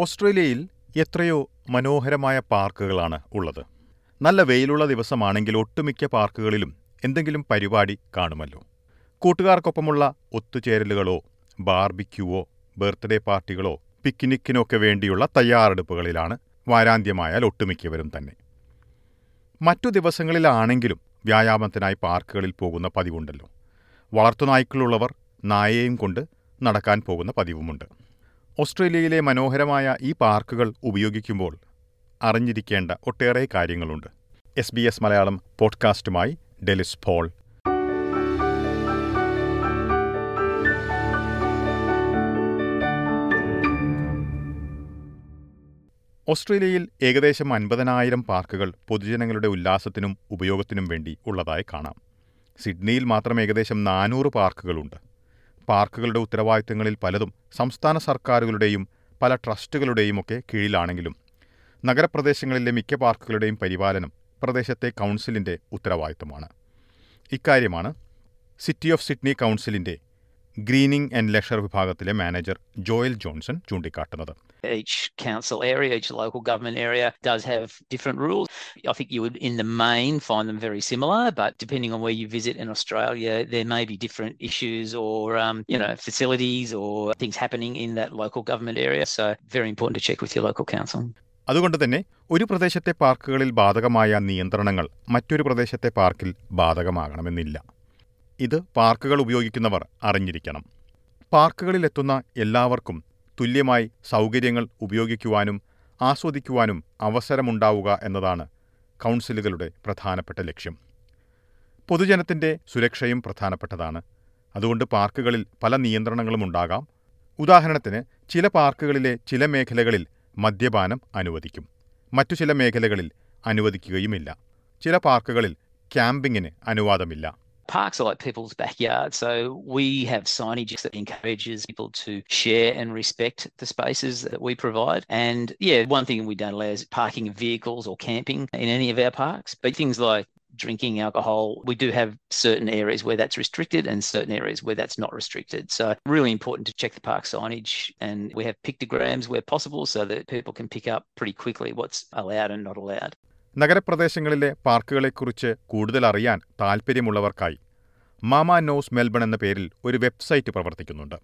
ഓസ്ട്രേലിയയിൽ എത്രയോ മനോഹരമായ പാർക്കുകളാണ് ഉള്ളത്. നല്ല വെയിലുള്ള ദിവസമാണെങ്കിൽ ഒട്ടുമിക്ക പാർക്കുകളിലും എന്തെങ്കിലും പരിപാടി കാണുമല്ലോ. കൂട്ടുകാർക്കൊപ്പമുള്ള ഒത്തുചേരലുകളോ ബാർബിക്യൂവോ ബർത്ത്ഡേ പാർട്ടികളോ പിക്നിക്കിനൊക്കെ വേണ്ടിയുള്ള തയ്യാറെടുപ്പുകളിലാണ് വാരാന്ത്യമായാൽ ഒട്ടുമിക്കവരും തന്നെ. മറ്റു ദിവസങ്ങളിലാണെങ്കിലും വ്യായാമത്തിനായി പാർക്കുകളിൽ പോകുന്ന പതിവുണ്ടല്ലോ. വളർത്തുനായ്ക്കളുള്ളവർ നായയും കൊണ്ട് നടക്കാൻ പോകുന്ന പതിവുമുണ്ട്. ഓസ്ട്രേലിയയിലെ മനോഹരമായ ഈ പാർക്കുകൾ ഉപയോഗിക്കുമ്പോൾ അറിഞ്ഞിരിക്കേണ്ട ഒട്ടേറെ കാര്യങ്ങളുണ്ട്. എസ് ബി എസ് മലയാളം പോഡ്കാസ്റ്റുമായി ഡെലിസ് പോൾ. ഓസ്ട്രേലിയയിൽ ഏകദേശം അൻപതിനായിരം പാർക്കുകൾ പൊതുജനങ്ങളുടെ ഉല്ലാസത്തിനും ഉപയോഗത്തിനും വേണ്ടി ഉള്ളതായി കാണാം. സിഡ്നിയിൽ മാത്രം ഏകദേശം നാനൂറ് പാർക്കുകളുണ്ട്. പാർക്കുകളുടെ ഉത്തരവാദിത്തങ്ങളിൽ പലതും സംസ്ഥാന സർക്കാരുകളുടെയും പല ട്രസ്റ്റുകളുടെയും ഒക്കെ കീഴിലാണെങ്കിലും നഗരപ്രദേശങ്ങളിലെ മിക്ക പാർക്കുകളുടെയും പരിപാലനം പ്രദേശത്തെ കൗൺസിലിന്റെ ഉത്തരവാദിത്തമാണ്. ഇക്കാര്യമാണ് സിറ്റി ഓഫ് സിഡ്നി കൗൺസിലിന്റെ ഗ്രീനിംഗ് ആൻഡ് ലെഷർ വിഭാഗത്തിലെ മാനേജർ ജോയൽ ജോൺസൺ ചൂണ്ടിക്കാട്ടുന്നത് Each council area, each local government area does have different rules. I think you would, in the main, find them very similar, but depending on where you visit in Australia, there may be different issues or, um, you know, facilities or things happening in that local government area. So, very important to check with your local council. അതുകൊണ്ട് തന്നെ ഒരു പ്രദേശത്തെ പാർക്കുകളിൽ ബാധകമായ നിയന്ത്രണങ്ങൾ മറ്റൊരു പ്രദേശത്തെ പാർക്കിൽ ബാധകമാകണമെന്നില്ല ഇത് പാർക്കുകൾ ഉപയോഗിക്കുന്നവർ അറിഞ്ഞിരിക്കണം. പാർക്കുകളിലെത്തുന്ന എല്ലാവർക്കും തുല്യമായി സൗകര്യങ്ങൾ ഉപയോഗിക്കുവാനും ആസ്വദിക്കുവാനും അവസരമുണ്ടാവുക എന്നതാണ് കൗൺസിലുകളുടെ പ്രധാനപ്പെട്ട ലക്ഷ്യം. പൊതുജനത്തിന്റെ സുരക്ഷയും പ്രധാനപ്പെട്ടതാണ്. അതുകൊണ്ട് പാർക്കുകളിൽ പല നിയന്ത്രണങ്ങളും ഉണ്ടാകാം. ഉദാഹരണത്തിന് ചില പാർക്കുകളിലെ ചില മേഖലകളിൽ മദ്യപാനം അനുവദിക്കും. മറ്റു ചില മേഖലകളിൽ അനുവദിക്കുകയുമില്ല. ചില പാർക്കുകളിൽ ക്യാമ്പിങ്ങിന് അനുവാദമില്ല. Parks are like people's backyards, so we have signage that encourages people to share and respect the spaces that we provide. And yeah, one thing we don't allow is parking vehicles or camping in any of our parks, but things like drinking alcohol, we do have certain areas where that's restricted and certain areas where that's not restricted. So, really important to check the park signage. And we have pictograms where possible so that people can pick up pretty quickly what's allowed and not allowed. നഗരപ്രദേശങ്ങളിലെ പാർക്കുകളെക്കുറിച്ച് കൂടുതൽ അറിയാൻ താൽപ്പര്യമുള്ളവർക്കായി mama nose Melbourne എന്ന പേരിൽ ഒരു website പ്രവർത്തിക്കുന്നുണ്ട്.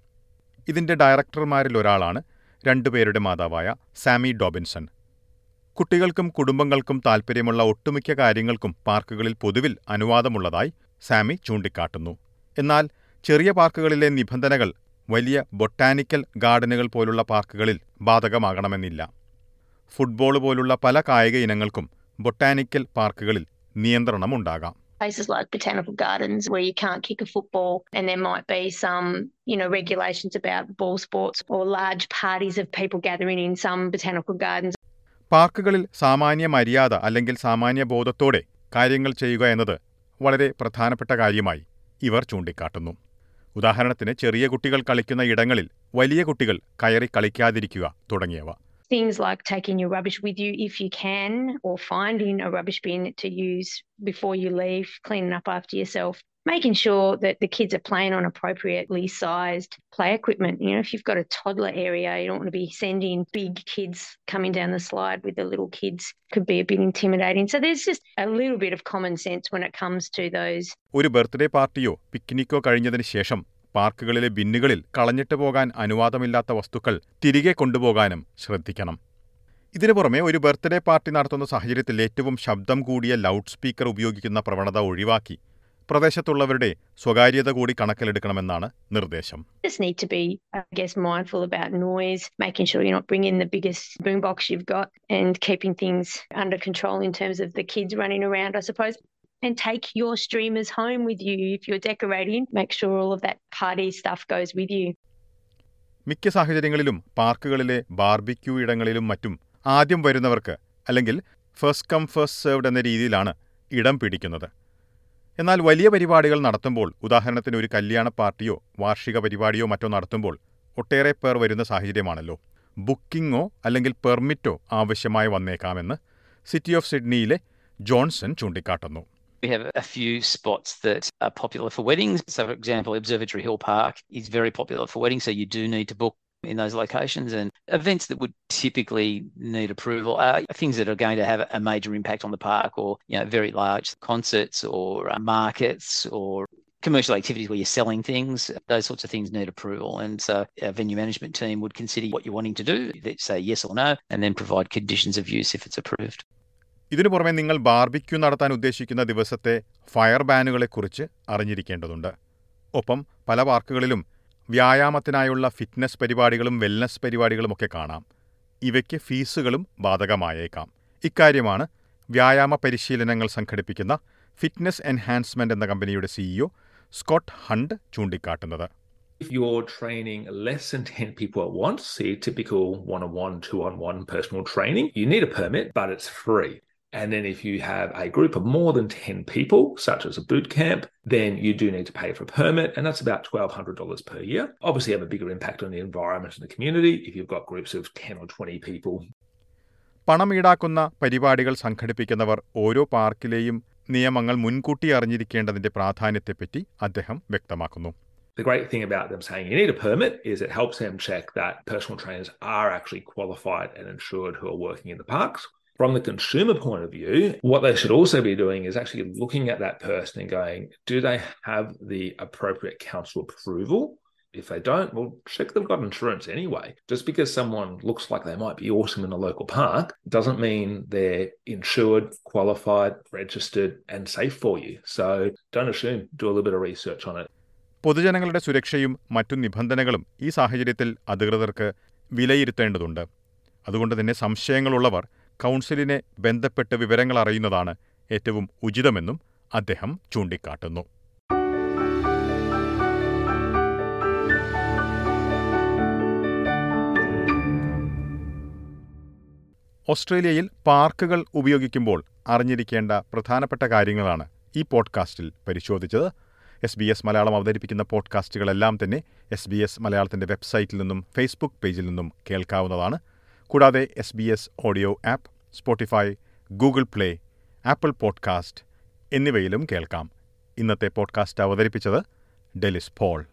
ഇതിന്റെ ഡയറക്ടർമാരിൽ ഒരാളാണ് രണ്ടുപേരുടെ മാതാവായ സാമി ഡോബിൻസൺ. കുട്ടികൾക്കും കുടുംബങ്ങൾക്കും താൽപ്പര്യമുള്ള ഒട്ടുമിക്ക കാര്യങ്ങൾക്കും പാർക്കുകളിൽ പൊതുവിൽ അനുവാദമുള്ളതായി സാമി ചൂണ്ടിക്കാട്ടുന്നു. എന്നാൽ ചെറിയ പാർക്കുകളിലെ നിബന്ധനകൾ വലിയ ബൊട്ടാനിക്കൽ ഗാർഡനുകൾ പോലുള്ള പാർക്കുകളിൽ ബാധകമാകണമെന്നില്ല. ഫുട്ബോൾ പോലുള്ള പല കായിക ഇനങ്ങൾക്കും ബൊട്ടാനിക്കൽ പാർക്കുകളിൽ നിയന്ത്രണമുണ്ടാകാം places like botanical gardens where you can't kick a football and there might be some you know regulations about ball sports or large parties of people gathering in some botanical gardens പാർക്കുകളിൽ സാമാന്യ മര്യാദ അല്ലെങ്കിൽ സാമാന്യ ബോധത്തോടെ കാര്യങ്ങൾ ചെയ്യുക എന്നത് വളരെ പ്രധാനപ്പെട്ട കാര്യമായി ഇവർ ചൂണ്ടിക്കാട്ടുന്നു ഉദാഹരണത്തിന് ചെറിയ കുട്ടികൾ കളിക്കുന്ന ഇടങ്ങളിൽ വലിയ കുട്ടികൾ കയറി കളിക്കാതിരിക്കുക തുടങ്ങിയവ things like taking your rubbish with you if you can or finding a rubbish bin to use before you leave cleaning up after yourself making sure that the kids are playing on appropriately sized play equipment you know if you've got a toddler area you don't want to be sending big kids coming down the slide with the little kids could be a bit intimidating so there's just a little bit of common sense when it comes to those ഒരു birthday പാർട്ടിയോ പിക്നിക്കോ കഴിഞ്ഞതിന് ശേഷം പാർക്കുകളിലെ ബിന്നുകളിൽ കളഞ്ഞിട്ട് പോകാൻ അനുവാദമില്ലാത്ത വസ്തുക്കൾ തിരികെ കൊണ്ടുപോകാനും ശ്രദ്ധിക്കണം. ഇതിനു പുറമെ ഒരു ബർത്ത്ഡേ പാർട്ടി നടത്തുന്ന സാഹചര്യത്തിൽ ഏറ്റവും ശബ്ദം കൂടിയ ലൗഡ് സ്പീക്കർ ഉപയോഗിക്കുന്ന പ്രവണത ഒഴിവാക്കി പ്രദേശത്തുള്ളവരുടെ സ്വകാര്യത കൂടി കണക്കിലെടുക്കണമെന്നാണ് നിർദ്ദേശം. and take your streamers home with you if you're decorating. Make sure all of that party stuff goes with you. മിക്ക സാഹചര്യങ്ങളിലും പാർക്കുകളിലെ ബാർബിക്യൂ ഇടങ്ങളിലും മറ്റും ആദ്യം വരുന്നവർക്ക് അല്ലെങ്കിൽ ഫസ്റ്റ് കം ഫസ്റ്റ് സെർവ്ഡ് എന്ന രീതിയിലാണ് ഇടം പിടിക്കുന്നത് എന്നാൽ വലിയ പരിപാടികൾ നടത്തുമ്പോൾ ഉദാഹരണത്തിന് ഒരു കല്യാണ പാർട്ടിയോ വാർഷിക പരിപാടിയോ മറ്റോ നടത്തുമ്പോൾ ഒട്ടേറെ പേർ വരുന്ന സാഹചര്യമാണല്ലോ ബുക്കിംഗോ അല്ലെങ്കിൽ പെർമിറ്റോ ആവശ്യമായി വന്നേക്കാമെന്ന് സിറ്റി ഓഫ് സിഡ്നിയിലെ ജോൺസൺ ചൂണ്ടിക്കാട്ടുന്നു We have a few spots that are popular for weddings. So, for example, Observatory Hill Park is very popular for weddings, so you do need to book in those locations. And events that would typically need approval are things that are going to have a major impact on the park or, you know, very large concerts or uh, markets or commercial activities where you're selling things, those sorts of things need approval. And so our venue management team would consider what you're wanting to do, say yes or no, and then provide conditions of use if it's approved. ഇതിനു പുറമെ നിങ്ങൾ barbecue നടത്താൻ ഉദ്ദേശിക്കുന്ന ദിവസത്തെ fire ബാനുകളെക്കുറിച്ച് അറിഞ്ഞിരിക്കേണ്ടതുണ്ട്. ഒപ്പം പല പാർക്കുകളിലും വ്യായാമത്തിനായുള്ള fitness പരിപാടികളും wellness പരിപാടികളുമൊക്കെ കാണാം. ഇവയ്ക്ക് ഫീസുകളും ബാധകമായേക്കാം. ഇക്കാര്യമാണ് വ്യായാമ പരിശീലനങ്ങൾ സംഘടിപ്പിക്കുന്ന ഫിറ്റ്നസ് എൻഹാൻസ്മെന്റ് എന്ന കമ്പനിയുടെ സിഇഒ സ്കോട്ട് ഹണ്ട് ചൂണ്ടിക്കാട്ടുന്നത്. If you're training less than 10 people at once, say typical one on one, two on one personal training, you need a permit, but it's free. And then if you have a group of more than 10 people, such as a boot camp, then you do need to pay for a permit, and that's about $1,200 per year. Obviously, have a bigger impact on the environment and the community if you've got groups of 10 or 20 people. പണം ഈടാക്കുന്ന പരിപാടികൾ സംഘടിപ്പിക്കുന്നവർ ഓരോ പാർക്കിലെയും നിയമങ്ങൾ മുൻകൂട്ടി അറിഞ്ഞിരിക്കേണ്ടതിന്റെ പ്രാധാന്യത്തെപ്പറ്റി അദ്ദേഹം വ്യക്തമാക്കുന്നു The great thing about them saying you need a permit is it helps them check that personal trainers are actually qualified and insured who are working in the parks. From the consumer point of view, what they should also be doing is actually looking at that person and going, do they have the appropriate council approval? If they don't, well, check they've got insurance anyway. Just because someone looks like they might be awesome in a local park doesn't mean they're insured, qualified, registered, and safe for you. So don't assume, do a little bit of research on it. പൊതുജനങ്ങളുടെ സുരക്ഷയും മറ്റു നിബന്ധനകളും ഈ സാഹചര്യത്തിൽ അധികൃതർക്ക് വിലയിരുത്തേണ്ടതുണ്ട് അതുകൊണ്ട് തന്നെ സംശയങ്ങളുള്ളവർ കൗൺസിലിനെ ബന്ധപ്പെട്ട് വിവരങ്ങൾ അറിയുന്നതാണ് ഏറ്റവും ഉചിതമെന്നും അദ്ദേഹം ചൂണ്ടിക്കാട്ടുന്നു. ഓസ്ട്രേലിയയിൽ പാർക്കുകൾ ഉപയോഗിക്കുമ്പോൾ അറിഞ്ഞിരിക്കേണ്ട പ്രധാനപ്പെട്ട കാര്യങ്ങളാണ് ഈ പോഡ്കാസ്റ്റിൽ പരിശോധിച്ചത്. എസ് ബി എസ് മലയാളം അവതരിപ്പിക്കുന്ന പോഡ്കാസ്റ്റുകളെല്ലാം തന്നെ എസ് ബി എസ് മലയാളത്തിന്റെ വെബ്സൈറ്റിൽ നിന്നും ഫേസ്ബുക്ക് പേജിൽ നിന്നും കേൾക്കാവുന്നതാണ്. കൂടാതെ S B S audio app Spotify Google Play Apple podcast എന്നിവയിലും കേൾക്കാം. ഇന്നത്തെ പോഡ്കാസ്റ്റ് അവതരിപ്പിച്ചത് ഡെലിസ് പോൾ.